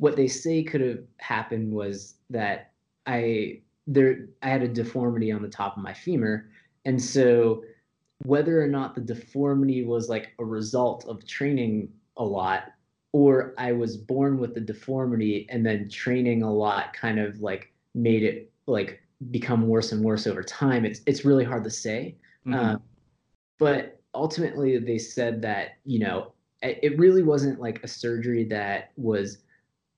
what they say could have happened was that I there I had a deformity on the top of my femur, and so whether or not the deformity was like a result of training a lot or I was born with the deformity and then training a lot kind of like made it like become worse and worse over time. It's it's really hard to say. Mm-hmm. Uh, but ultimately, they said that you know it really wasn't like a surgery that was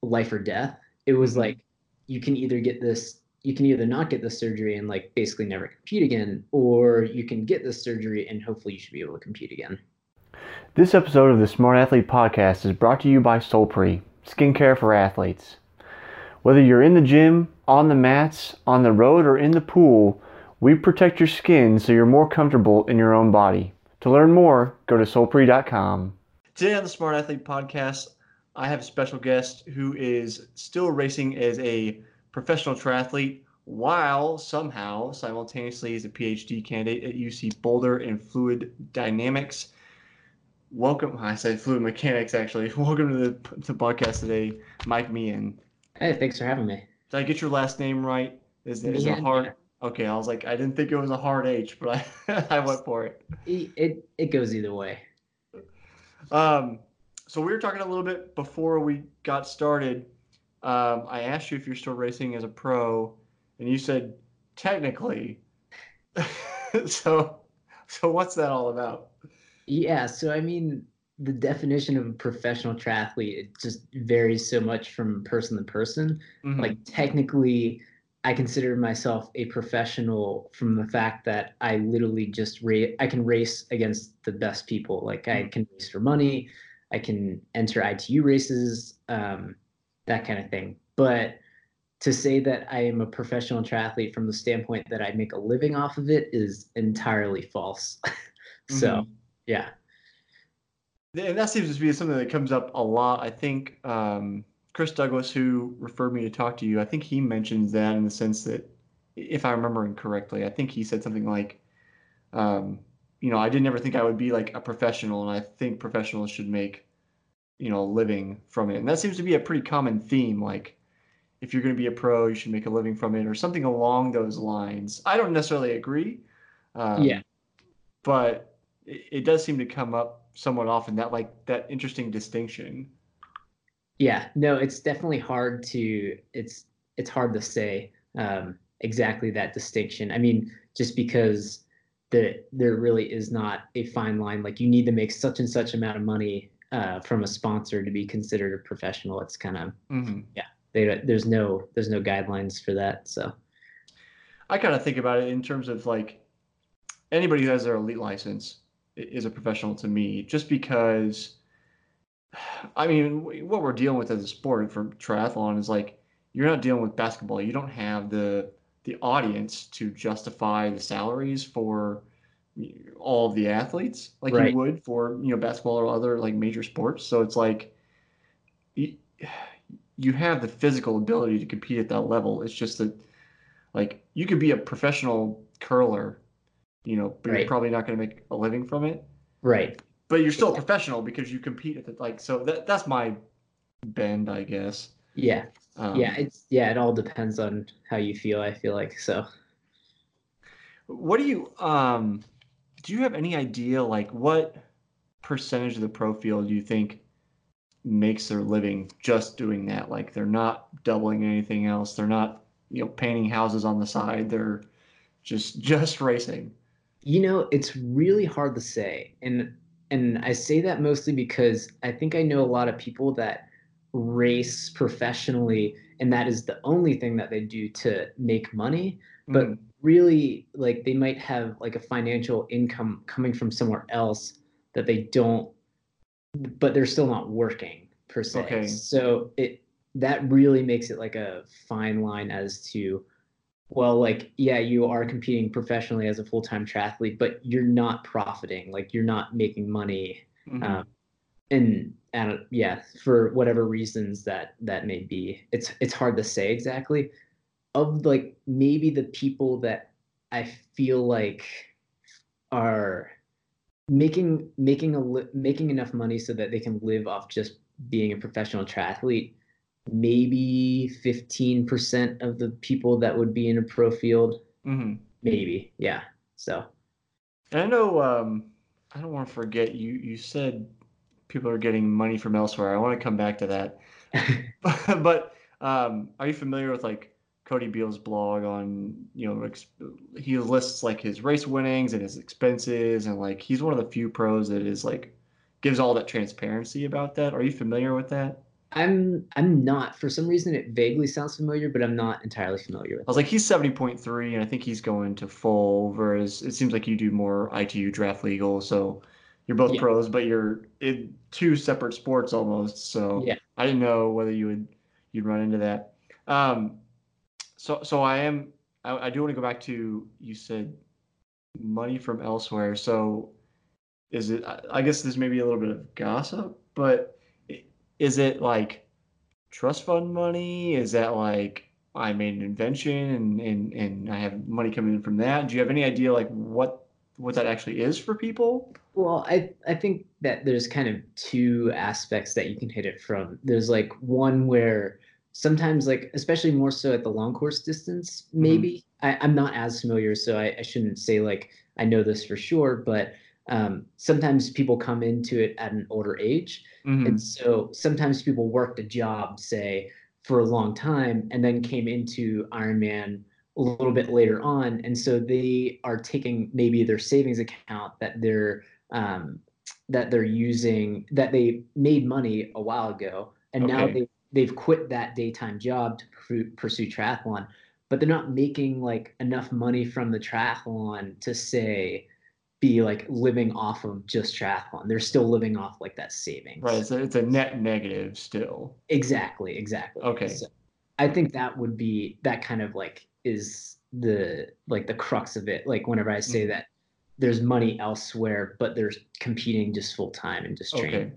life or death. It was mm-hmm. like you can either get this, you can either not get the surgery and like basically never compete again, or you can get the surgery and hopefully you should be able to compete again. This episode of the Smart Athlete Podcast is brought to you by Solpre, skincare for athletes. Whether you're in the gym, on the mats, on the road, or in the pool, we protect your skin so you're more comfortable in your own body. To learn more, go to solpre.com. Today on the Smart Athlete Podcast, I have a special guest who is still racing as a professional triathlete while somehow simultaneously is a PhD candidate at UC Boulder in fluid dynamics welcome. I said fluid mechanics actually. Welcome to the, to the podcast today, Mike Meehan. Hey, thanks for having me. Did I get your last name right? Is it a hard? Okay, I was like, I didn't think it was a hard H, but I I went for it. It it goes either way. Um, so we were talking a little bit before we got started. Um, I asked you if you're still racing as a pro, and you said technically. so, so what's that all about? Yeah, so I mean, the definition of a professional triathlete it just varies so much from person to person. Mm-hmm. Like technically, I consider myself a professional from the fact that I literally just race. I can race against the best people. Like I mm-hmm. can race for money, I can enter ITU races, um, that kind of thing. But to say that I am a professional triathlete from the standpoint that I make a living off of it is entirely false. so. Mm-hmm yeah. And that seems to be something that comes up a lot. I think um, Chris Douglas, who referred me to talk to you, I think he mentions that in the sense that, if I'm remembering correctly, I think he said something like, um, you know, I didn't ever think I would be like a professional, and I think professionals should make, you know, living from it. And that seems to be a pretty common theme. Like, if you're going to be a pro, you should make a living from it, or something along those lines. I don't necessarily agree. Um, yeah. But it, it does seem to come up somewhat often that like that interesting distinction yeah no it's definitely hard to it's it's hard to say um, exactly that distinction i mean just because the there really is not a fine line like you need to make such and such amount of money uh, from a sponsor to be considered a professional it's kind of mm-hmm. yeah they, there's no there's no guidelines for that so i kind of think about it in terms of like anybody who has their elite license is a professional to me just because I mean what we're dealing with as a sport for triathlon is like you're not dealing with basketball you don't have the the audience to justify the salaries for all of the athletes like right. you would for you know basketball or other like major sports so it's like you, you have the physical ability to compete at that level it's just that like you could be a professional curler you know, but right. you're probably not going to make a living from it. Right. But you're still a professional because you compete at the like. So that that's my bend, I guess. Yeah. Um, yeah. It's yeah. It all depends on how you feel. I feel like so. What do you um? Do you have any idea like what percentage of the pro field do you think makes their living just doing that? Like they're not doubling anything else. They're not you know painting houses on the side. They're just just racing. You know, it's really hard to say. And and I say that mostly because I think I know a lot of people that race professionally and that is the only thing that they do to make money, but mm. Really like they might have like a financial income coming from somewhere else that they don't but they're still not working per se. Okay. So it that really makes it like a fine line as to well like yeah you are competing professionally as a full-time triathlete but you're not profiting like you're not making money mm-hmm. um, and and yeah for whatever reasons that that may be it's it's hard to say exactly of like maybe the people that i feel like are making making a making enough money so that they can live off just being a professional triathlete maybe 15% of the people that would be in a pro field. hmm Maybe. Yeah. So, And I know um, I don't want to forget you. You said people are getting money from elsewhere. I want to come back to that. but um, are you familiar with like Cody Beals' blog on you know ex- he lists like his race winnings and his expenses and like he's one of the few pros that is like gives all that transparency about that. Are you familiar with that? I'm I'm not for some reason it vaguely sounds familiar, but I'm not entirely familiar with. It. I was like he's seventy point three and I think he's going to full. Whereas it seems like you do more ITU draft legal, so you're both Yeah. pros, but you're in two separate sports almost. So Yeah. I didn't know whether you would you'd run into that. Um, so so I am I, I do want to go back to you said money from elsewhere. So is it? I- guess this may be a little bit of gossip, but is it like trust fund money? Is that like I made an invention and and and I have money coming in from that? Do you have any idea like what what that actually is for people? Well, I I think that there's kind of two aspects that you can hit it from. There's like one where sometimes like especially more so at the long course distance, maybe. I, I'm not as familiar, so I, I shouldn't say like I know this for sure, but um, sometimes people come into it at an older age. Mhm. And so sometimes people worked a job, say, for a long time and then came into Ironman a little bit later on. And so they are taking maybe their savings account that they're um, that they're using that they made money a while ago. And now they they've quit that daytime job to pursue, pursue triathlon, but they're not making like enough money from the triathlon to say be like living off of just triathlon. They're still living off like that savings. Right, it's a, it's a net negative still. Exactly, exactly. Okay. So I think that would be that kind of like is the like the crux of it. Like whenever I say Mhm. that there's money elsewhere, but there's competing just full time and just training. Okay.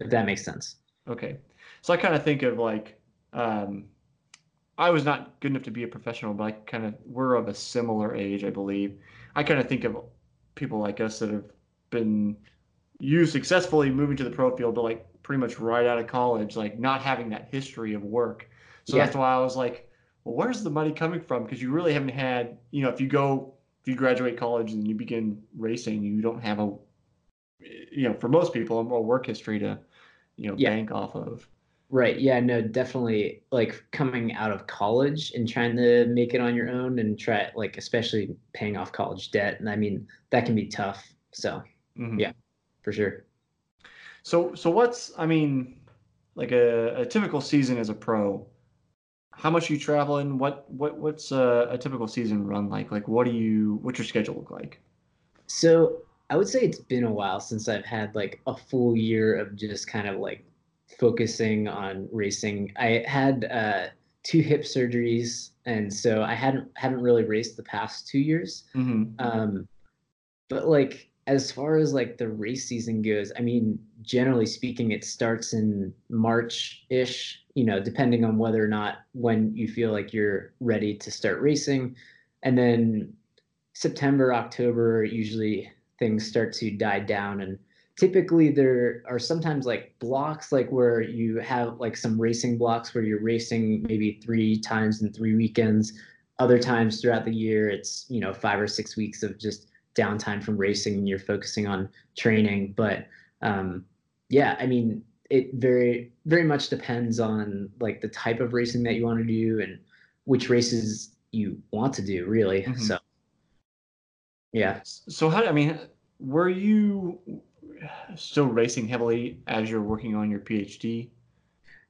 If that makes sense. Okay. So I kind of think of like, um, I was not good enough to be a professional, but I kind of, we're of a similar age, I believe. I kind of think of people like us that have been you successfully moving to the pro field, but like pretty much right out of college, like not having that history of work. So Yeah. that's why I was like, well, where's the money coming from? Because you really haven't had, you know, if you go, if you graduate college and you begin racing, you don't have a, you know, for most people, a more work history to, you know, Yeah. bank off of. Right. Yeah, no, definitely like coming out of college and trying to make it on your own and try like especially paying off college debt. And I mean, that can be tough. So Mhm. Yeah. for sure. So, so what's, I mean, like a, a typical season as a pro? How much you traveling? What, what, what's a, a typical season run like? Like, what do you, what's your schedule look like? So I would say it's been a while since I've had like a full year of just kind of like focusing on racing. I had uh, two hip surgeries, and so I hadn't haven't really raced the past two years. hmm Um, but like as far as like the race season goes, I mean, generally speaking, it starts in March ish. You know, depending on whether or not when you feel like you're ready to start racing, and then September, October, usually things start to die down and typically there are sometimes like blocks like where you have like some racing blocks where you're racing maybe three times in three weekends. Other times throughout the year it's you know five or six weeks of just downtime from racing and you're focusing on training. But um yeah i mean it very very much depends on like the type of racing that you want to do and which races you want to do really. Mhm. so yeah. So how, I mean, were you still racing heavily as you're working on your PhD?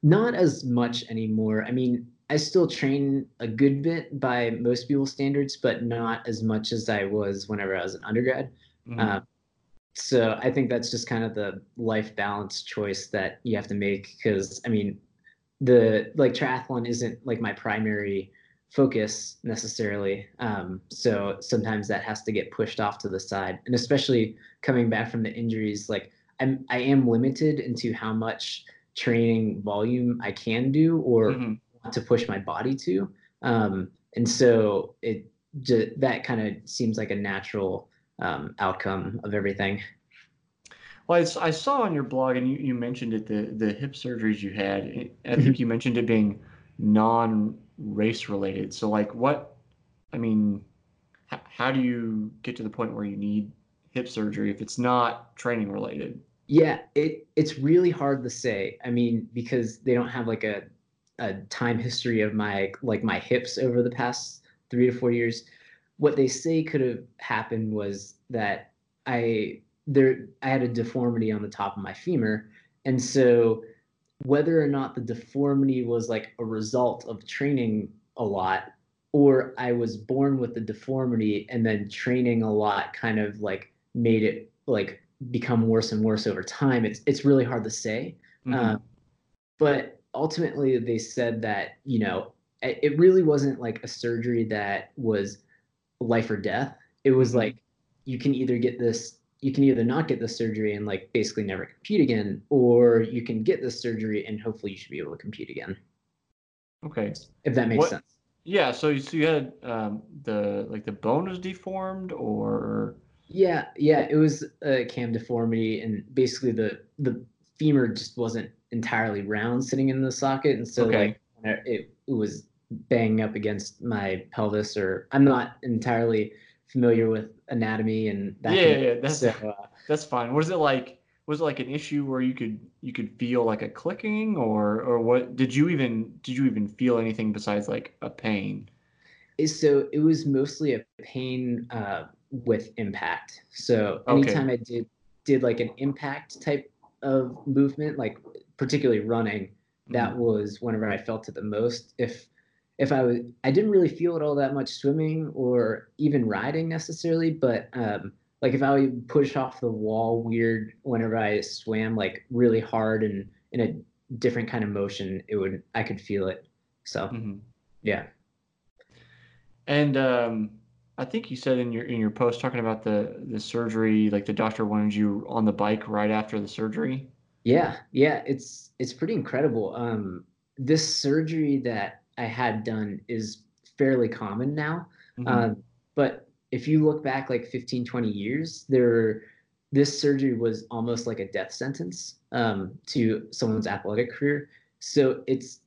Not as much anymore. I mean, I still train a good bit by most people's standards, but not as much as I was whenever I was an undergrad. Mhm. Uh, so I think that's just kind of the life balance choice that you have to make. Because I mean, the like triathlon isn't like my primary focus necessarily. Um, so sometimes that has to get pushed off to the side, and especially coming back from the injuries, like I'm I am limited into how much training volume I can do or Mhm. want to push my body to. Um, and so it that kind of seems like a natural um, outcome of everything. Well, I, I saw on your blog, and you, you mentioned it the the hip surgeries you had. I think mm-hmm. you mentioned it being non race related. So, like, what? I mean, h- how do you get to the point where you need hip surgery if it's not training related? Yeah, it it's really hard to say. I mean, because they don't have like a a time history of my like my hips over the past three to four years. What they say could have happened was that I there I had a deformity on the top of my femur, and so whether or not the deformity was like a result of training a lot or I was born with the deformity and then training a lot kind of like made it like become worse and worse over time. It's it's really hard to say. Mm-hmm. Uh, but ultimately, they said that you know it really wasn't like a surgery that was life or death. It was mm-hmm. like you can either get this you can either not get the surgery and like basically never compete again, or you can get the surgery and hopefully you should be able to compete again. Okay. If that makes what, sense. Yeah. So, so you had um, the like the bone was deformed, or yeah, yeah, it was a cam deformity, and basically the the femur just wasn't entirely round sitting in the socket, and so okay. like it, it was banging up against my pelvis, or I'm not entirely familiar with anatomy and that. Yeah, yeah, that's so, uh, that's fine. Was it like? Was it like an issue where you could you could feel like a clicking, or or what? Did you even did you even feel anything besides like a pain? So it was mostly a pain uh, with impact. So anytime okay. I did did like an impact type of movement, like particularly running, that mm-hmm. was whenever I felt it the most. If if I was, I didn't really feel it all that much swimming or even riding necessarily, but um, like if I would push off the wall weird whenever I swam like really hard and in a different kind of motion, it would I could feel it. So mm-hmm. yeah. And um, I think you said in your in your post talking about the the surgery, like the doctor wanted you on the bike right after the surgery. Yeah, yeah, it's it's pretty incredible. Um, this surgery that I had done is fairly common now. Mm-hmm. Uh, but if you look back like 15, 20 years, there this surgery was almost like a death sentence um, to someone's athletic career. So it's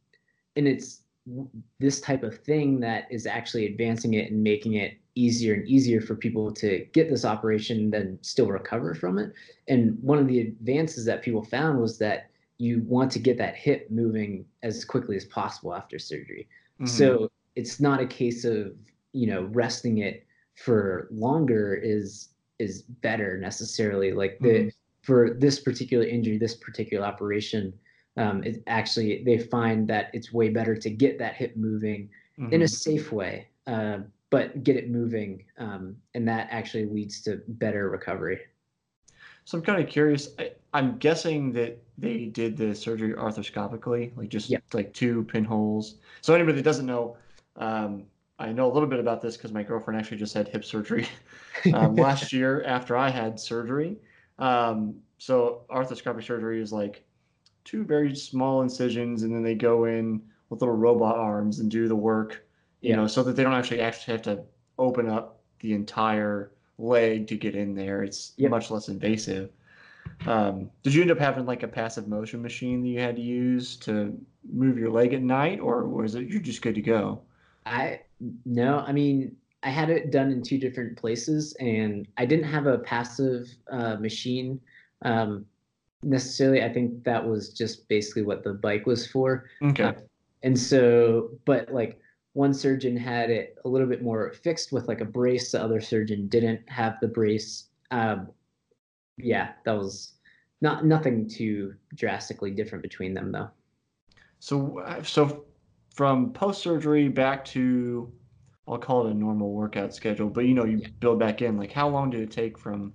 and it's this type of thing that is actually advancing it and making it easier and easier for people to get this operation then still recover from it. And one of the advances that people found was that you want to get that hip moving as quickly as possible after surgery. Mm-hmm. So it's not a case of, you know, resting it for longer is is better necessarily. Like the mm-hmm. for this particular injury, this particular operation, um, it actually they find that it's way better to get that hip moving mm-hmm. in a mm-hmm. safe way, uh, but get it moving, um, and that actually leads to better recovery. So I'm kind of curious. I, am guessing that they did the surgery arthroscopically, like just yep. like two pinholes. So anybody that doesn't know, um, I know a little bit about this because my girlfriend actually just had hip surgery um, last year after I had surgery. Um, so arthroscopic surgery is like two very small incisions, and then they go in with little robot arms and do the work, you know, so that they don't actually actually have to open up the entire leg to get in there. It's yep. much less invasive. Um, did you end up having like a passive motion machine that you had to use to move your leg at night, or was it you're just good to go? I no, I mean I had it done in two different places, and I didn't have a passive uh, machine um, necessarily. I think that was just basically what the bike was for. Okay. Uh, and so, but like one surgeon had it a little bit more fixed with like a brace. The other surgeon didn't have the brace. Um, yeah, that was not nothing too drastically different between them though. So, uh, so from post surgery back to, I'll call it a normal workout schedule, but you know, you yeah. build back in. Like, how long did it take from,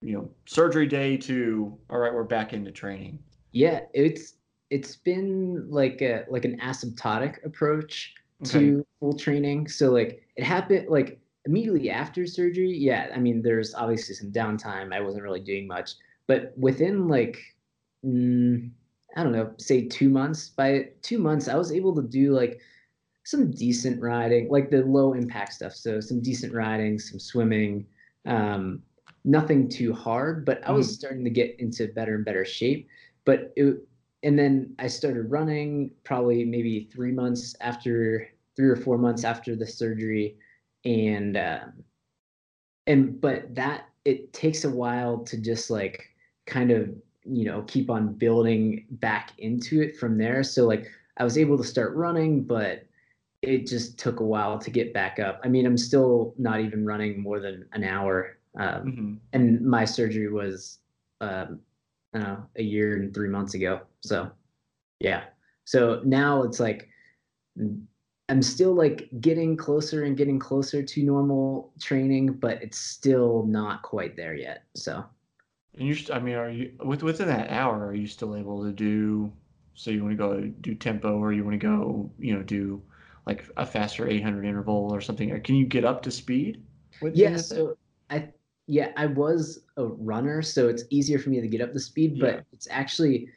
you know, surgery day to all right, we're back into training? Yeah, it's it's been like a like an asymptotic approach okay. to full training. So like it happened like immediately after surgery. Yeah, I mean there's obviously some downtime. I wasn't really doing much, but within like mm, I don't know, say two months. By two months, I was able to do like some decent riding, like the low impact stuff. So some decent riding, some swimming. Um, nothing too hard, but I was Mhm. starting to get into better and better shape. But it, and then I started running probably maybe three months after, three or four months after the surgery, and um, and but that it takes a while to just like kind of you know keep on building back into it from there. So like I was able to start running, but it just took a while to get back up. I mean, I'm still not even running more than an hour. Um, hmm and my surgery was um, Know, a year and three months ago. So yeah. So now it's like I'm still like getting closer and getting closer to normal training, but it's still not quite there yet. So And you, I mean, are you with within that hour? Are you still able to do? So you want to go do tempo, or you want to go, you know, do like a faster 800 interval or something? Or can you get up to speed? with yeah, so I yeah, I was a runner, so it's easier for me to get up the speed, but Yeah. it's actually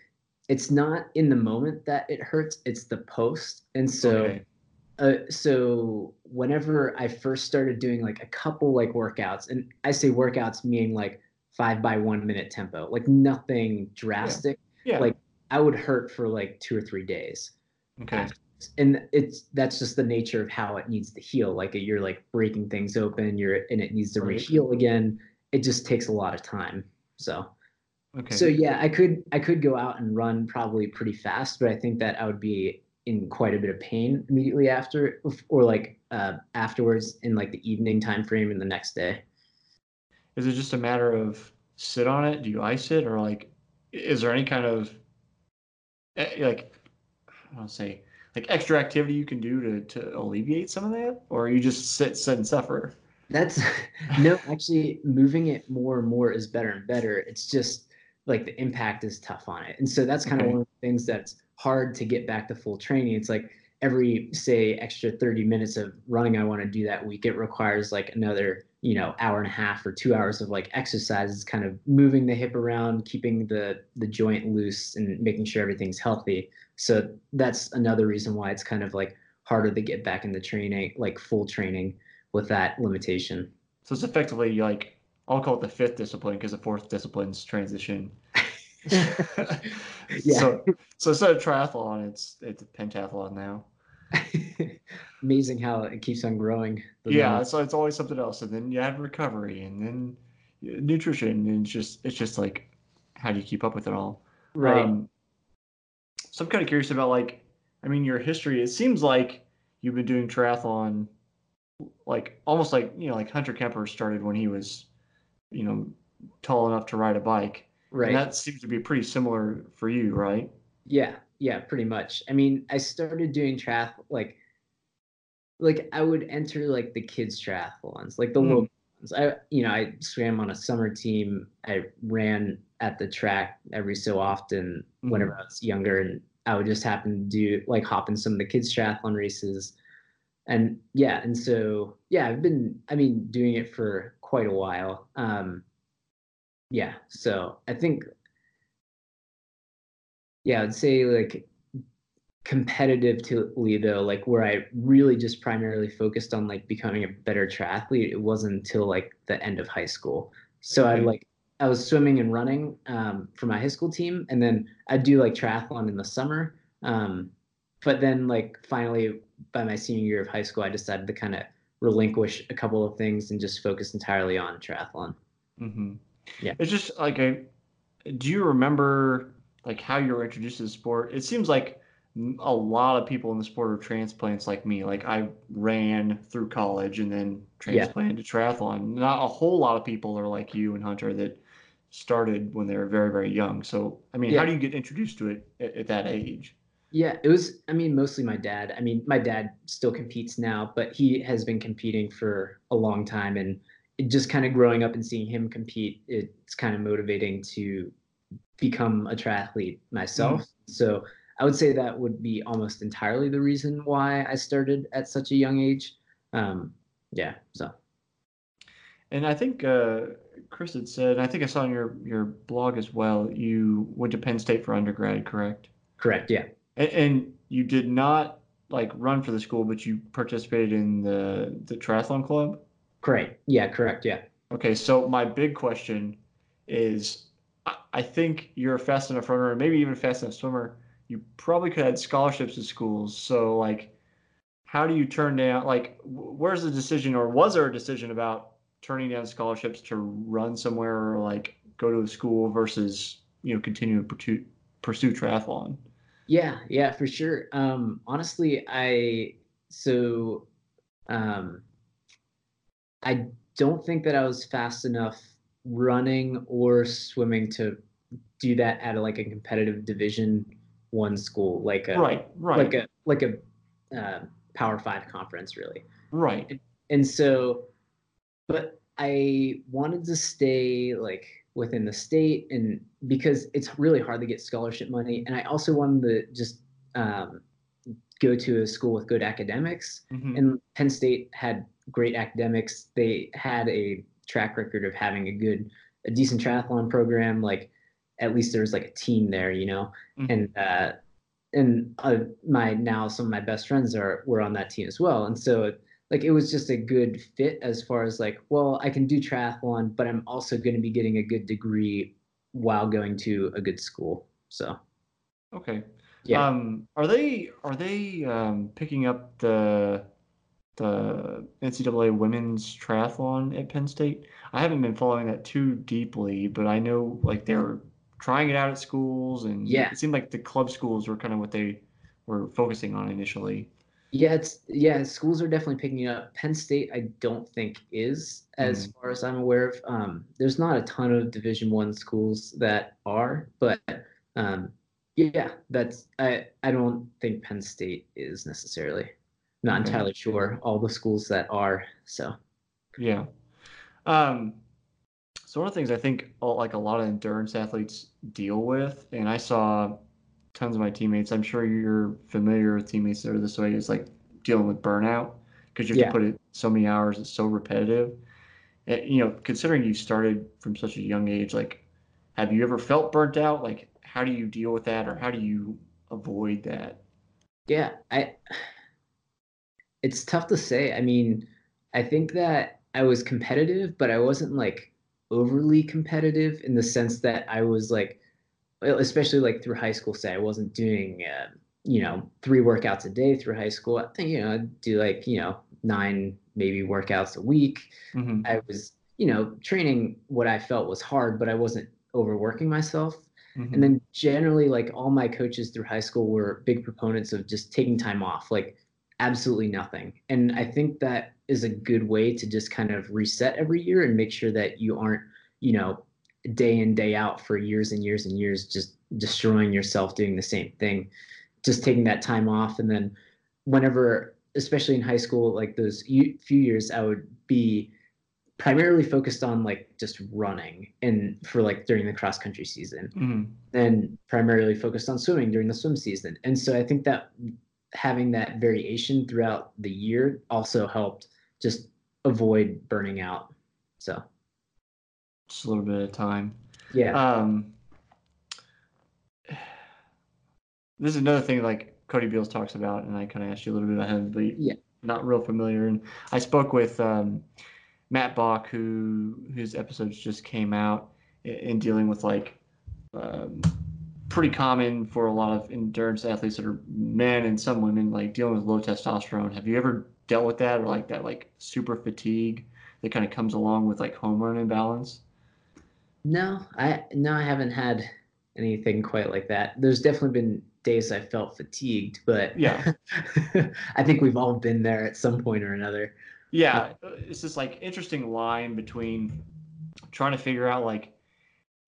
it's not in the moment that it hurts, it's the post. And so Okay. uh, so whenever I first started doing like a couple like workouts, and I say workouts meaning like five by one minute tempo, like nothing drastic. Yeah. Like I would hurt for like two or three days. okay. And it's that's just the nature of how it needs to heal. Like you're like breaking things open, you're and it needs to Right. re-heal again. It just takes a lot of time. So Okay. so yeah, I could I could go out and run probably pretty fast, but I think that I would be in quite a bit of pain immediately after, or like uh, afterwards in like the evening time frame in the next day. Is it just a matter of sit on it? Do you ice it, or like, is there any kind of eh, like, I don't say like extra activity you can do to to alleviate some of that, or you just sit sit and suffer? That's no, actually, moving it more and more is better and better. It's just like the impact is tough on it, and so that's kind Okay. of one of the things that's hard to get back to full training. It's like every say extra 30 minutes of running I want to do that week, it requires like another you know hour and a half or two hours of like exercises, kind of moving the hip around, keeping the the joint loose, and making sure everything's healthy. So that's another reason why it's kind of like harder to get back into training, like full training with that limitation. So it's effectively like I'll call it the fifth discipline because the fourth discipline's transition. Yeah. So so instead of triathlon, it's it's a pentathlon now. Amazing how it keeps on growing. Yeah, so it's always something else, and then you add recovery, and then nutrition, and it's just it's just like how do you keep up with it all? right. Um, so I'm kind of curious about like, I mean, your history. It seems like you've been doing triathlon, like almost like you know, like Hunter Kemper started when he was, you know, tall enough to ride a bike, right. and that seems to be pretty similar for you, right? Yeah, yeah, pretty much. I mean, I started doing triath like like I would enter like the kids triathlons, like the Hmm. little ones. I you know, I swam on a summer team. I ran at the track every so often whenever I was younger and I would just happen to do like hop in some of the kids triathlon races. And yeah, and so yeah, I've been I mean doing it for quite a while. Um yeah, so I think yeah, I'd say like competitively though, like where I really just primarily focused on like becoming a better triathlete, it wasn't until like the end of high school. So I Okay. like I was swimming and running um, for my high school team, and then I'd do like triathlon in the summer. Um, but then like finally by my senior year of high school, I decided to kind of relinquish a couple of things and just focus entirely on triathlon. Mm-hmm. Yeah. It's just like a. Do you remember like how you were introduced to the sport? It seems like a lot of people in the sport are transplants like me. Like I ran through college and then Yeah. transplanted to triathlon. Not a whole lot of people are like you and Hunter that started when they were very very young. So I mean, how do you get introduced to it at, at that age? Yeah, it was, I mean, mostly my dad. I mean, my dad still competes now, but he has been competing for a long time. And just kind of growing up and seeing him compete, it's kind of motivating to become a triathlete myself. Mm-hmm. So I would say that would be almost entirely the reason why I started at such a young age. Um, yeah, so And I think uh, Chris had said, I think I saw on your your blog as well. You went to Penn State for undergrad, correct? correct. Yeah. And, and you did not like run for the school, but you participated in the the triathlon club. Correct. Yeah, correct. Yeah. Okay, so my big question is I, think you're a fast enough runner, and maybe even a fast enough swimmer. You probably could have scholarships to schools. So, like, how do you turn down, like, where's the decision, or was there a decision about turning down scholarships to run somewhere or, like, go to a school versus, you know, continue to pursue, pursue triathlon? Yeah, yeah, for sure. Um, honestly, I so um, I don't think that I was fast enough running or swimming to do that at a, like a competitive Division One school, like a Right, right, like a like a uh, Power Five conference, really. right. And so, but I wanted to stay like within the state, and because it's really hard to get scholarship money, and I also wanted to just um, go to a school with good academics. Mhm. And Penn State had great academics. They had a track record of having a good, a decent triathlon program. Like at least there was like a team there, you know. Mhm. And uh, and uh, my now some of my best friends are were on that team as well. And so like it was just a good fit as far as like, well, I can do triathlon, but I'm also going to be getting a good degree while going to a good school. So Okay. yeah. Um, are they are they um, picking up the the NCAA women's triathlon at Penn State? I haven't been following that too deeply, but I know like they're trying it out at schools, and Yeah. it seemed like the club schools were kind of what they were focusing on initially. Yeah, it's yeah, schools are definitely picking it up. Penn State, I don't think is, as far as I'm aware of. Um, there's not a ton of Division One schools that are, but um, yeah, that's I I don't think Penn State is necessarily. Not entirely sure all the schools that are. So Yeah. Um, so one of the things I think uh, like a lot of endurance athletes deal with, and I saw tons of my teammates. I'm sure you're familiar with teammates that are this way. Is like dealing with burnout because you have Yeah. to put it so many hours. It's so repetitive. And, you know, considering you started from such a young age, like, have you ever felt burnt out? Like, how do you deal with that, or how do you avoid that? yeah, I it's tough to say. I mean, I think that I was competitive, but I wasn't like overly competitive in the sense that I was like, especially like through high school. Say I wasn't doing, uh, you know, three workouts a day through high school. I think you know, I'd do like you know nine maybe workouts a week. hmm I was you know training what I felt was hard, but I wasn't overworking myself. hmm And then generally, like all my coaches through high school were big proponents of just taking time off, like absolutely nothing. And I think that is a good way to just kind of reset every year and make sure that you aren't, you know, day in, day out for years and years and years, just destroying yourself doing the same thing. Just taking that time off. And then whenever, especially in high school, like those few years, I would be primarily focused on like just running and for like during the cross country season hmm and primarily focused on swimming during the swim season. And so I think that having that variation throughout the year also helped just avoid burning out. So Just a little bit of time. yeah, Um, this is another thing like Cody Beals talks about, and I kind of asked you a little bit about him, but Yeah. not real familiar. And I spoke with um, Matt Bach, who whose episodes just came out in, in dealing with like um, pretty common for a lot of endurance athletes that are men and some women, like dealing with low testosterone. Have you ever dealt with that, or like that like super fatigue that kind of comes along with like hormone imbalance? no, I no, I haven't had anything quite like that. There's definitely been days I felt fatigued, but Yeah. I think we've all been there at some point or another. Yeah, it's this like interesting line between trying to figure out like,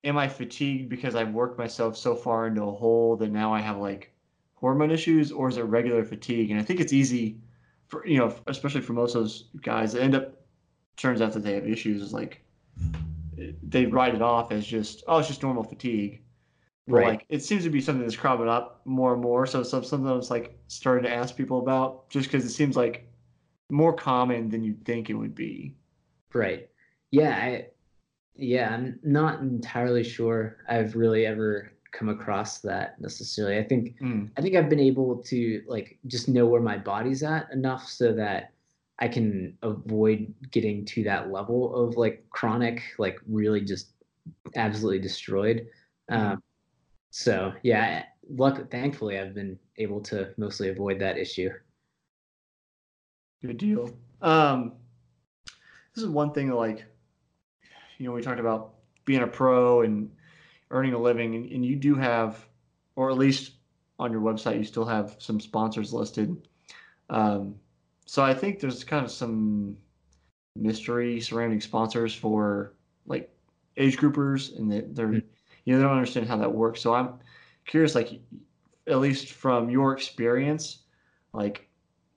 am I fatigued because I've worked myself so far into a hole that now I have like hormone issues, or is it regular fatigue? And I think it's easy for you know, especially for most of those guys that end up turns out that they have issues. Is like they write it off as just oh, it's just normal fatigue. But Right. like it seems to be something that's cropping up more and more. So, so something I was like starting to ask people about just because it seems like more common than you'd think it would be. Right. Yeah, I yeah, I'm not entirely sure I've really ever come across that necessarily. I think Mm, I think I've been able to like just know where my body's at enough so that I can avoid getting to that level of like chronic, like really just absolutely destroyed. Um, so yeah, luck. Thankfully, I've been able to mostly avoid that issue. Good deal. Um, this is one thing like, you know, we talked about being a pro and earning a living, and, and you do have, or at least on your website, you still have some sponsors listed. Um, so I think there's kind of some mystery surrounding sponsors for like age groupers, and that they're, mm-hmm. you know, they don't understand how that works. So I'm curious, like, at least from your experience, like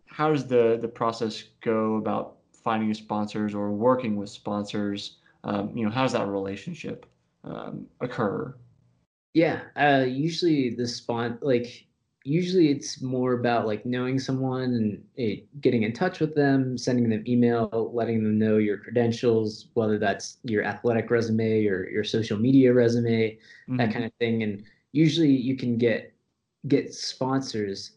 how does the the process go about finding sponsors or working with sponsors? Um, you know, how's that relationship um, occur? Yeah, uh, usually the spot like usually it's more about like knowing someone and it, getting in touch with them, sending them email, letting them know your credentials, whether that's your athletic resume or your social media resume, mm-hmm. that kind of thing. And usually you can get get sponsors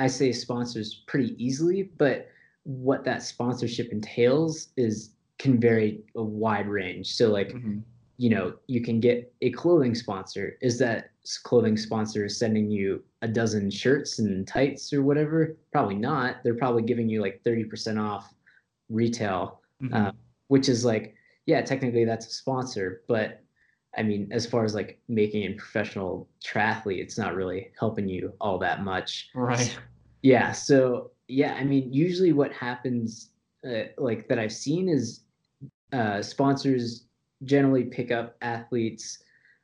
I say sponsors pretty easily, but what that sponsorship entails is can vary a wide range. So like, mm-hmm. You know, you can get a clothing sponsor. Is that clothing sponsor sending you a dozen shirts and tights or whatever? Probably not. They're probably giving you like 30% off retail, mm-hmm. uh, which is like, yeah, technically that's a sponsor, but I mean, as far as like making a professional triathlete, it's not really helping you all that much. Right. Yeah. So yeah, I mean, usually what happens, uh, like that I've seen, is uh, sponsors generally pick up athletes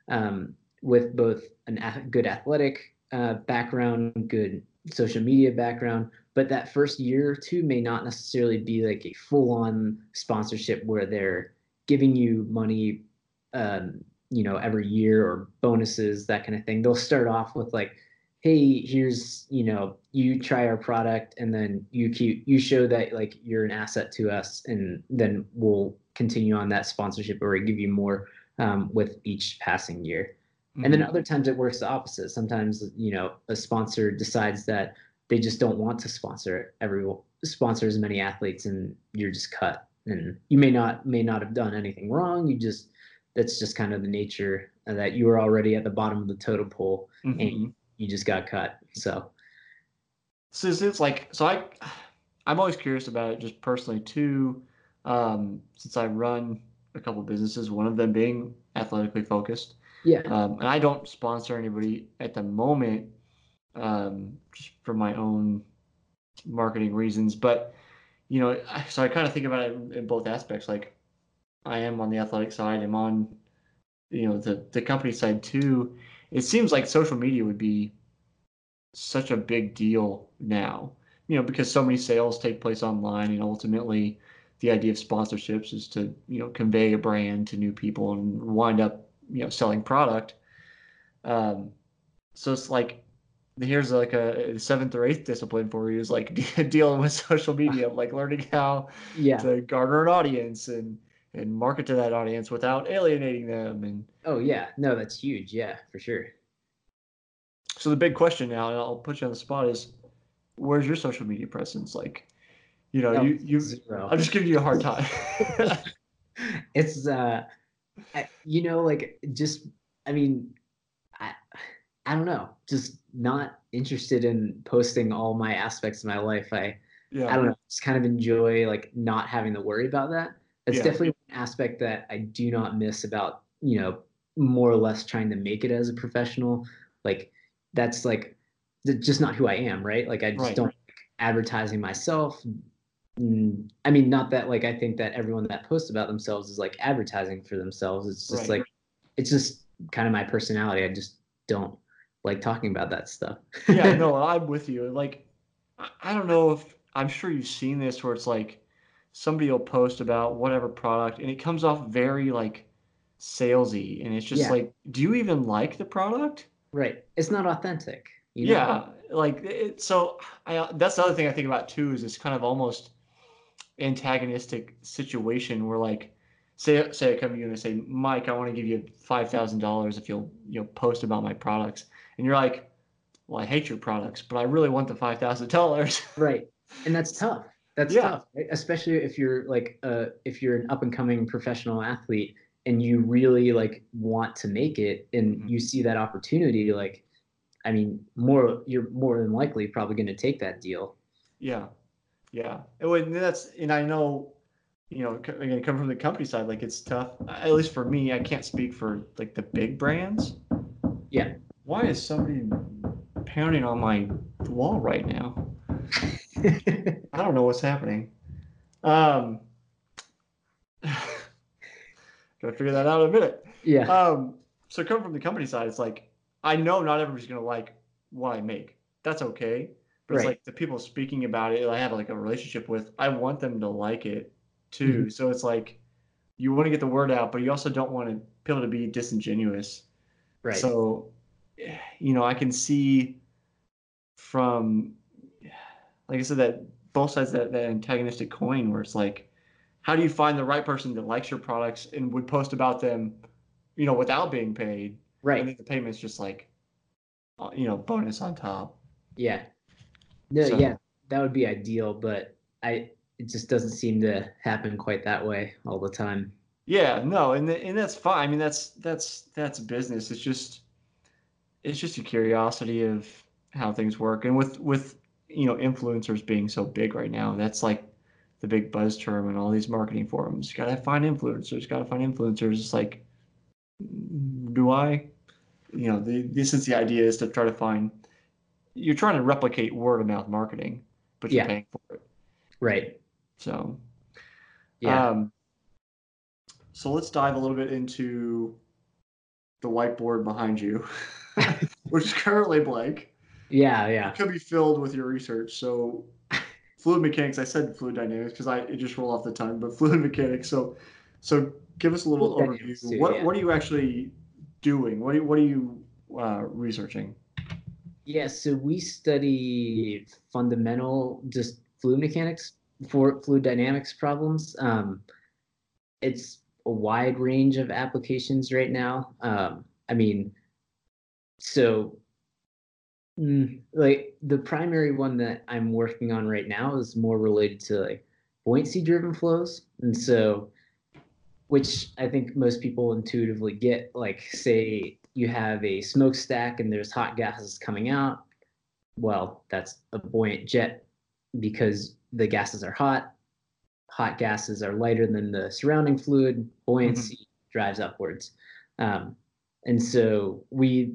um, with both an a- good athletic uh, background, good social media background, but that first year or two may not necessarily be like a full-on sponsorship where they're giving you money, um, you know, every year or bonuses, that kind of thing. They'll start off with like hey here's you know you try our product and then you keep you show that like you're an asset to us and then we'll continue on that sponsorship or give you more um, with each passing year mm-hmm. and then mm-hmm. other times it works the opposite sometimes you know a sponsor decides that they just don't want to sponsor every sponsor as many athletes and you're just cut and you may not may not have done anything wrong you just that's just kind of the nature that you were already at the bottom of the totem pole mm-hmm. and you just got cut. So, so it's like so I I'm always curious about it just personally too. Um, since I run a couple businesses, one of them being athletically focused. Yeah. Um, and I don't sponsor anybody at the moment, um, just for my own marketing reasons. But you know, so I kind of think about it in both aspects. Like, I am on the athletic side. I'm on, you know, the the company side too it seems like social media would be such a big deal now, you know, because so many sales take place online and ultimately the idea of sponsorships is to, you know, convey a brand to new people and wind up, you know, selling product. Um, so it's like, here's like a seventh or eighth discipline for you is like dealing with social media, like learning how yeah. to garner an audience and, and market to that audience without alienating them and oh yeah no that's huge yeah for sure so the big question now and i'll put you on the spot is where's your social media presence like you know you you zero. i'm just giving you a hard time it's uh you know like just i mean i i don't know just not interested in posting all my aspects of my life i yeah. i don't know just kind of enjoy like not having to worry about that it's yeah. definitely an aspect that I do not miss about, you know, more or less trying to make it as a professional. Like that's like just not who I am, right? Like I just right. don't like advertising myself. Mm, I mean, not that like I think that everyone that posts about themselves is like advertising for themselves. It's just right. like it's just kind of my personality. I just don't like talking about that stuff. yeah, no, I'm with you. Like I don't know if I'm sure you've seen this where it's like somebody will post about whatever product and it comes off very like salesy and it's just yeah. like do you even like the product right it's not authentic you know? yeah like it, so I, that's the other thing i think about too is it's kind of almost antagonistic situation where like say say i come to you and I say mike i want to give you $5000 if you'll you know post about my products and you're like well i hate your products but i really want the $5000 right and that's tough That's Yeah. tough, right? especially if you're like uh if you're an up and coming professional athlete and you really like want to make it and Mhm. you see that opportunity like I mean more you're more than likely probably going to take that deal. Yeah, yeah. And when that's and I know, you know, again, come from the company side, like it's tough. At least for me, I can't speak for like the big brands. Yeah. Why is somebody pounding on my wall right now? I don't know what's happening. Um, gotta figure that out in a minute. yeah. Um, so coming from the company side, it's like I know not everybody's gonna like what I make. That's okay. But it's like the people speaking about it, I have like a relationship with. I want them to like it too. Mhm. So it's like you want to get the word out, but you also don't want to people to be disingenuous. right. So, you know, I can see from, like I said, that both sides of that, that antagonistic coin where it's like, how do you find the right person that likes your products and would post about them, you know, without being paid? And right. then the payment's just like, uh, you know, bonus on top. Yeah. No, So- yeah, that would be ideal, but I it just doesn't seem to happen quite that way all the time. Yeah, no, and th- and that's fine. I mean, that's that's that's business. It's just it's just a curiosity of how things work, and with with you know influencers being so big right now, that's like the big buzz term and all these marketing forums. You gotta find influencers. Gotta find influencers. It's like, do I? You know, the this is the idea is to try to find. You're trying to replicate word of mouth marketing, but you're Yeah. paying for it. Right. So Yeah. um, so let's dive a little bit into the whiteboard behind you, which is currently blank. yeah, yeah. It could be filled with your research. So fluid mechanics, I said fluid dynamics because I it just rolled off the tongue, but fluid mechanics. So so give us a little Fluid overview. too, what yeah. what are you actually doing? What are you, what are you uh, researching? Yeah, so we study fundamental just fluid mechanics for fluid dynamics problems. Um, it's a wide range of applications right now. Um, I mean, so mm, like the primary one that I'm working on right now is more related to like buoyancy driven flows. And so which I think most people intuitively get. Like, say you have a smokestack and there's hot gases coming out. Well, that's a buoyant jet because the gases are hot. Hot gases are lighter than the surrounding fluid. Buoyancy drives upwards. Um, and so we,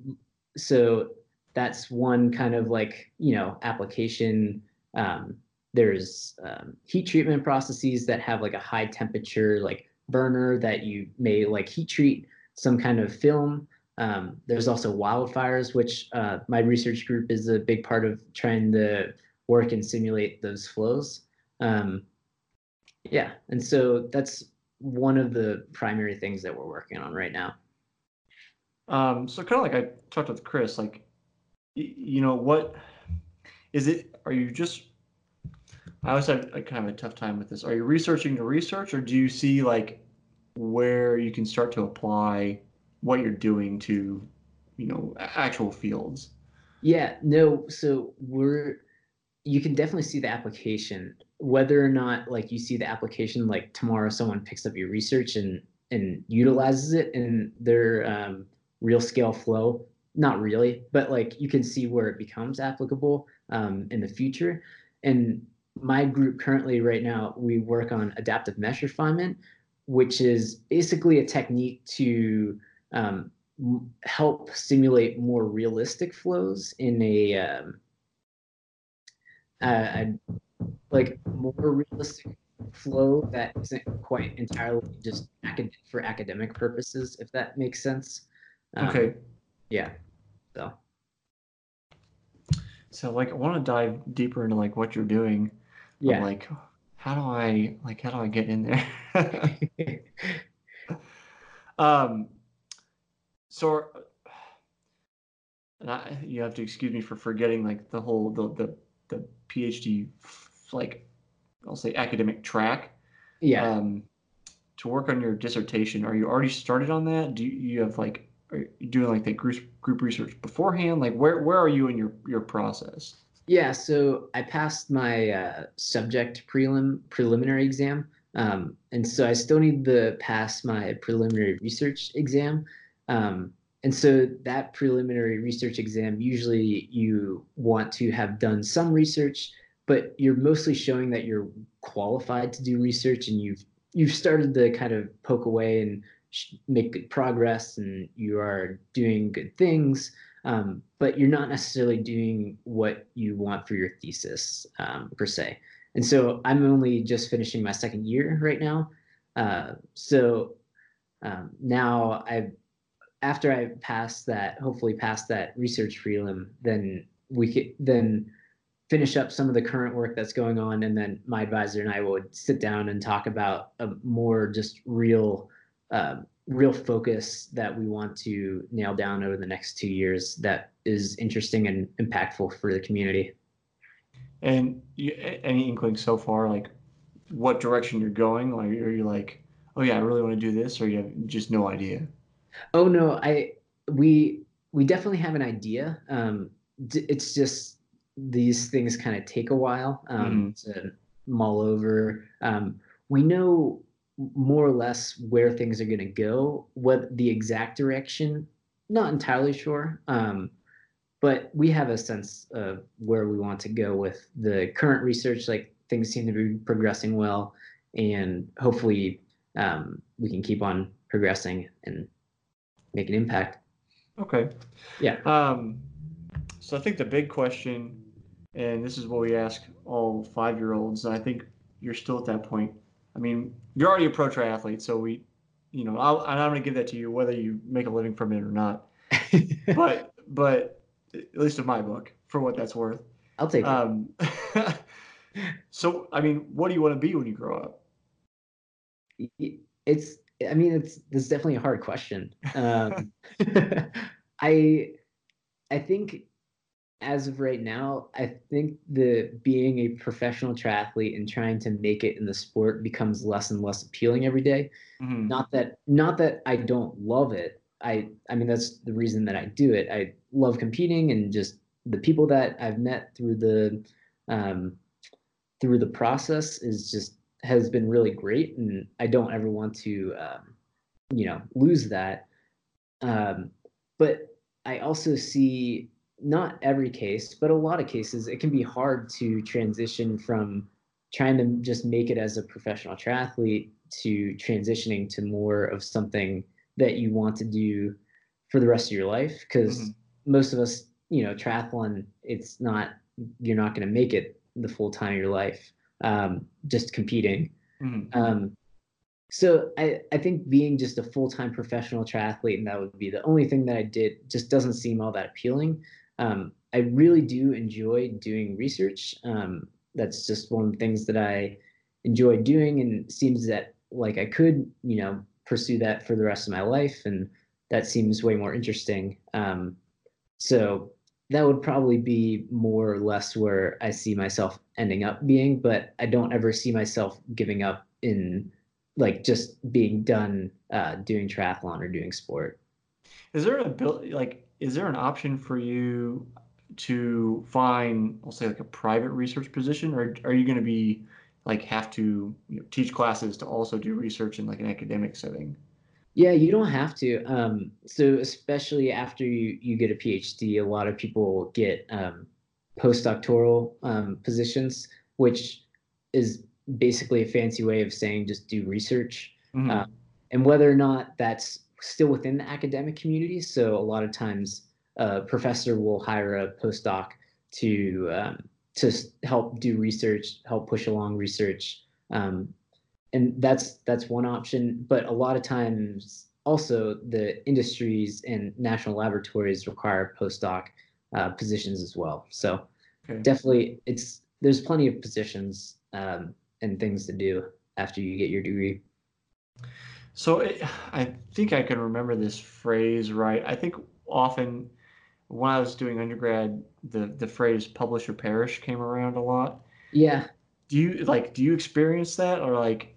so that's one kind of like, you know, application. Um, there's um, heat treatment processes that have like a high temperature, like burner that you may like heat treat some kind of film. Um, there's also wildfires, which uh, my research group is a big part of trying to work and simulate those flows. Um, yeah, and so that's one of the primary things that we're working on right now. Um, so kind of like I talked with Chris, like, you know, what is it? Are you just? I always have a kind of a tough time with this. Are you researching to research, or do you see like where you can start to apply what you're doing to, you know, actual fields? Yeah, no, so we're you can definitely see the application. Whether or not like you see the application like tomorrow someone picks up your research and and utilizes it in their um, real scale flow, not really, but like you can see where it becomes applicable um, in the future. And my group currently right now we work on adaptive mesh refinement, which is basically a technique to um, help simulate more realistic flows in a um, uh, a- like more realistic flow that isn't quite entirely just acad- for academic purposes, if that makes sense. Um, Okay, Yeah. So so like I want to dive deeper into like what you're doing. I'm yeah. like, how do I like how do I get in there? Um, so, and I, you have to excuse me for forgetting like the whole the the, the PhD like I'll say academic track. yeah. Um, to work on your dissertation, are you already started on that? Do you, you have like are you doing like the group group research beforehand? Like where where are you in your your process? Yeah, so I passed my uh, subject prelim preliminary exam, um, and so I still need to pass my preliminary research exam. Um, and so that preliminary research exam, usually you want to have done some research, but you're mostly showing that you're qualified to do research and you've you've started to kind of poke away and make good progress and you are doing good things um, but you're not necessarily doing what you want for your thesis um, per se. And so I'm only just finishing my second year right now. Uh, so um, now I, after I pass that, hopefully pass that research prelim, then we could then finish up some of the current work that's going on, and then my advisor and I would sit down and talk about a more just real uh, real focus that we want to nail down over the next two years that is interesting and impactful for the community. And you, any inkling so far, like what direction you're going? Like, are you like, oh yeah, I really want to do this, or you have just no idea? Oh no, I we we definitely have an idea. Um, it's just these things kind of take a while um, mm-hmm. to mull over. Um, we know more or less where things are going to go. What the exact direction, not entirely sure. Um, but we have a sense of where we want to go with the current research. Like things seem to be progressing well, and hopefully um, we can keep on progressing and make an impact. Okay. Yeah. Um, so I think the big question, and this is what we ask all five-year-olds, and I think you're still at that point I mean, you're already a pro triathlete, so we, you know, I'll, I'm going to give that to you whether you make a living from it or not. but but at least in my book, for what that's worth. I'll take um, it. so I mean, what do you want to be when you grow up? It's I mean it's this is definitely a hard question. Um, I I think as of right now, I think the being a professional triathlete and trying to make it in the sport becomes less and less appealing every day. Mm-hmm. Not that not that I don't love it. I I mean that's the reason that I do it. I love competing and just the people that I've met through the um, through the process is just has been really great, and I don't ever want to um, you know lose that. Um, but I also see not every case, but a lot of cases, it can be hard to transition from trying to just make it as a professional triathlete to transitioning to more of something that you want to do for the rest of your life. Because mm-hmm. most of us, you know, triathlon, it's not, you're not going to make it the full time of your life um, just competing. Mm-hmm. Um, so I, I think being just a full-time professional triathlete and that would be the only thing that I did just doesn't seem all that appealing. Um, I really do enjoy doing research. Um, that's just one of the things that I enjoy doing, and seems that like I could, you know, pursue that for the rest of my life, and that seems way more interesting. Um, so that would probably be more or less where I see myself ending up being, but I don't ever see myself giving up in like just being done uh, doing triathlon or doing sport. Is there a ability like is there an option for you to find, I'll say, like a private research position, or are you going to be like have to you know, teach classes to also do research in like an academic setting? Yeah, you don't have to. Um, so especially after you, you get a PhD, a lot of people get um, postdoctoral um, positions, which is basically a fancy way of saying just do research. Mm-hmm. Uh, and whether or not that's still within the academic community. So a lot of times, a professor will hire a postdoc to um, to help do research, help push along research, um, and that's that's one option. But a lot of times, also the industries and national laboratories require postdoc uh, positions as well. So okay. definitely, it's there's plenty of positions um, and things to do after you get your degree. So it, I think I can remember this phrase right. I think often when I was doing undergrad, the the phrase "publish or perish" came around a lot. Yeah. Do you like? Do you experience that, or like,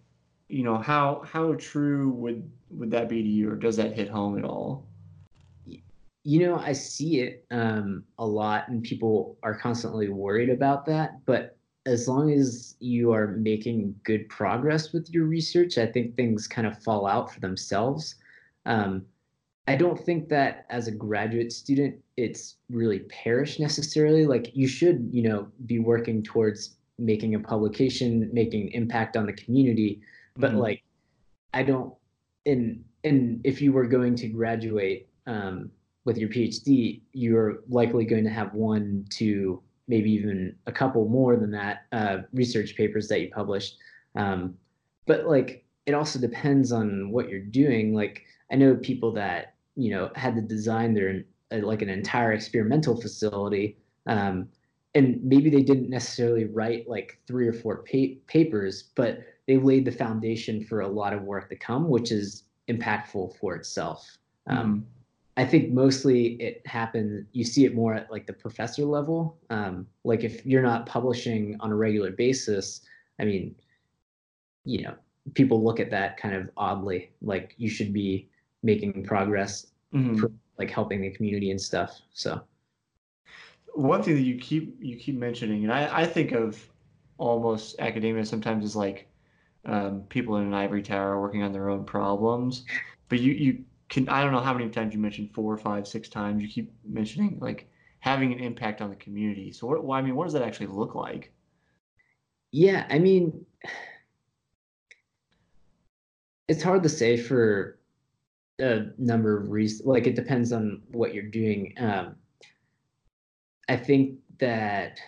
you know, how how true would would that be to you, or does that hit home at all? you know, I see it um, a lot, and people are constantly worried about that. But as long as you are making good progress with your research, I think things kind of fall out for themselves. Um, I don't think that as a graduate student, it's really perish necessarily. Like you should, you know, be working towards making a publication, making impact on the community. But mm-hmm. like, I don't. And and if you were going to graduate um, with your PhD, you're likely going to have one, two, maybe even a couple more than that uh, research papers that you published. Um, but like, it also depends on what you're doing. Like, I know people that you know had to design their uh, like an entire experimental facility, um, and maybe they didn't necessarily write like three or four pa- papers, but they laid the foundation for a lot of work to come, which is impactful for itself. Um, mm-hmm. I think mostly it happens. You see it more at like the professor level. Um, like if you're not publishing on a regular basis, I mean, you know, people look at that kind of oddly. Like you should be making progress, mm-hmm. for, like helping the community and stuff. So, one thing that you keep you keep mentioning, and I, I think of almost academia sometimes as like um, people in an ivory tower working on their own problems, but you you can I don't know how many times you mentioned four, five, six times. You keep mentioning like having an impact on the community. So what? Well, I mean, what does that actually look like? Yeah, I mean, it's hard to say for a number of reasons. Like it depends on what you're doing. Um, I think that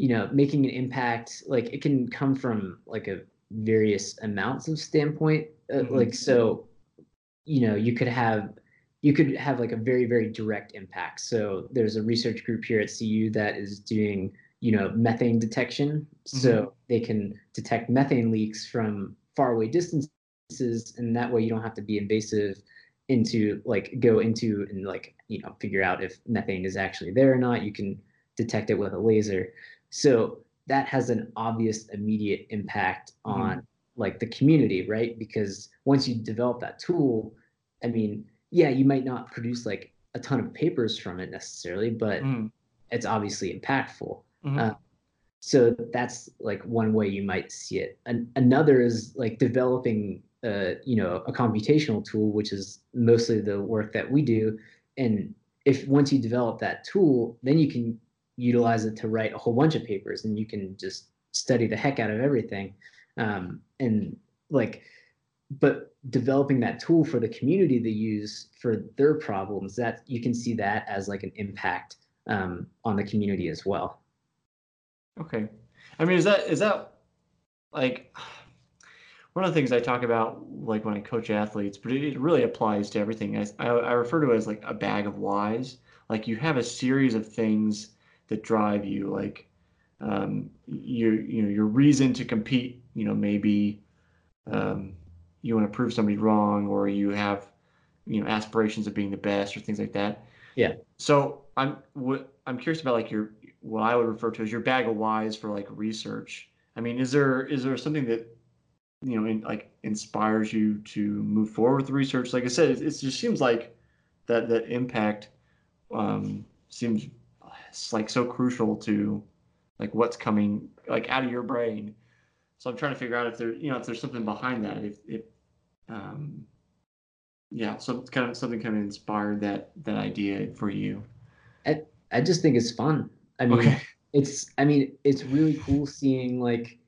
you know making an impact like it can come from like a various amounts of standpoint uh, mm-hmm. like so you know you could have you could have like a very very direct impact so there's a research group here at cu that is doing you know methane detection mm-hmm. so they can detect methane leaks from far away distances and that way you don't have to be invasive into like go into and like you know figure out if methane is actually there or not you can detect it with a laser so that has an obvious immediate impact mm-hmm. on mm-hmm. like the community right because once you develop that tool i mean yeah you might not produce like a ton of papers from it necessarily but mm. it's obviously impactful mm-hmm. uh, so that's like one way you might see it An- another is like developing uh, you know a computational tool which is mostly the work that we do and if once you develop that tool then you can utilize it to write a whole bunch of papers and you can just study the heck out of everything. Um, and like but developing that tool for the community to use for their problems that you can see that as like an impact um, on the community as well. Okay. I mean is that is that like one of the things i talk about like when i coach athletes but it, really applies to everything. I, I, I refer to it as like a bag of whys. Like you have a series of things that drive you like um, your you know your reason to compete you know maybe um, you want to prove somebody wrong or you have you know aspirations of being the best or things like that. Yeah. So i'm what i'm curious about like your what i would refer to as your bag of whys for like research. I mean is there is there something that you know in, like inspires you to move forward with research? Like i said it, it just seems like that that impact um, seems it's like so crucial to like what's coming like out of your brain. So I'm trying to figure out if there, you know, if there's something behind that. If, if um, yeah, so kind of something kind of inspired that that idea for you. I I just think it's fun. I mean, okay. it's I mean, it's really cool seeing like,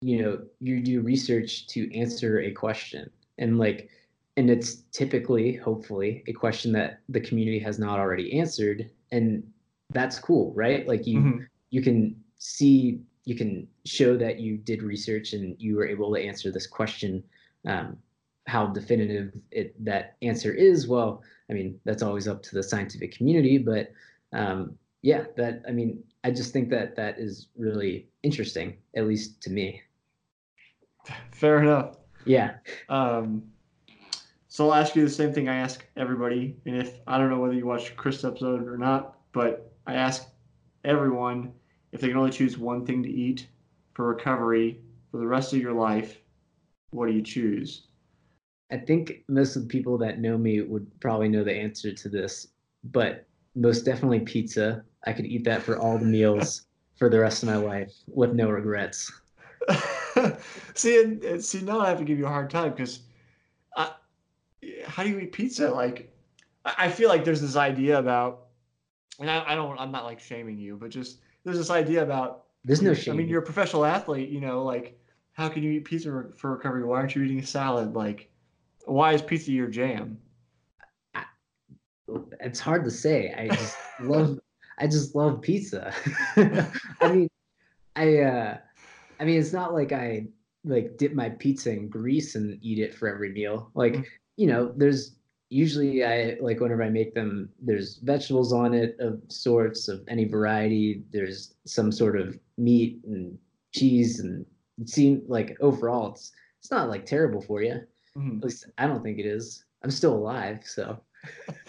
you know, you do research to answer a question and like and it's typically hopefully a question that the community has not already answered and that's cool, right? Like you mm-hmm. you can see you can show that you did research and you were able to answer this question. Um, how definitive it that answer is, well, I mean that's always up to the scientific community, but um, yeah, that I mean I just think that that is really interesting, at least to me. Fair enough. Yeah. Um, so I'll ask you the same thing I ask everybody, and if I don't know whether you watched Chris' episode or not, but I ask everyone if they can only choose one thing to eat for recovery for the rest of your life, what do you choose? I think most of the people that know me would probably know the answer to this, but most definitely pizza. I could eat that for all the meals for the rest of my life with no regrets. see, and, and see, now I have to give you a hard time because, how do you eat pizza? Like, I, I feel like there's this idea about, and I, I don't, I'm not like shaming you, but just there's this idea about. There's no shame. I mean, you're a professional athlete. You know, like, how can you eat pizza for recovery? Why aren't you eating a salad? Like, why is pizza your jam? it's hard to say. I just love I just love pizza. I mean, I uh I mean it's not like I like dip my pizza in grease and eat it for every meal. Like, mm-hmm. you know, there's usually I like whenever I make them, there's vegetables on it of sorts of any variety. There's some sort of meat and cheese and it seems like overall it's it's not like terrible for you. Mm-hmm. At least I don't think it is. I'm still alive, so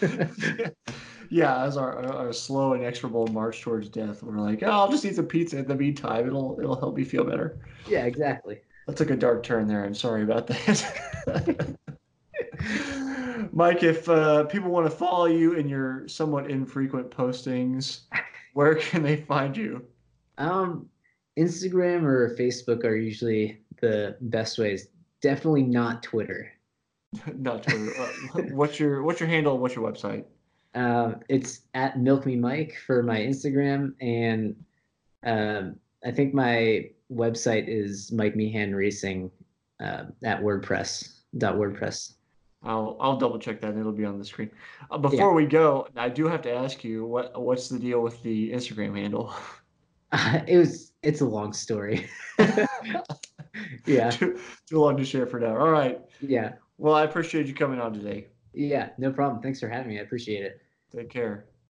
yeah, as our, our slow and inexorable march towards death, we're like, oh, I'll just eat some pizza in the meantime. It'll it'll help me feel better. Yeah, exactly. That took a dark turn there. I'm sorry about that. Mike, if uh, people want to follow you in your somewhat infrequent postings, where can they find you? Um, Instagram or Facebook are usually the best ways. Definitely not Twitter. Not Twitter. Uh, what's your what's your handle? What's your website? Um, it's at Milk Me Mike for my Instagram, and um, I think my website is Mike Meehan Racing uh, at WordPress. Dot WordPress. I'll I'll double check that. And it'll be on the screen. Uh, before yeah. we go, I do have to ask you what what's the deal with the Instagram handle? Uh, it was it's a long story. yeah. Too, too long to share for now. All right. Yeah. Well, I appreciate you coming on today. Yeah, no problem. Thanks for having me. I appreciate it. Take care.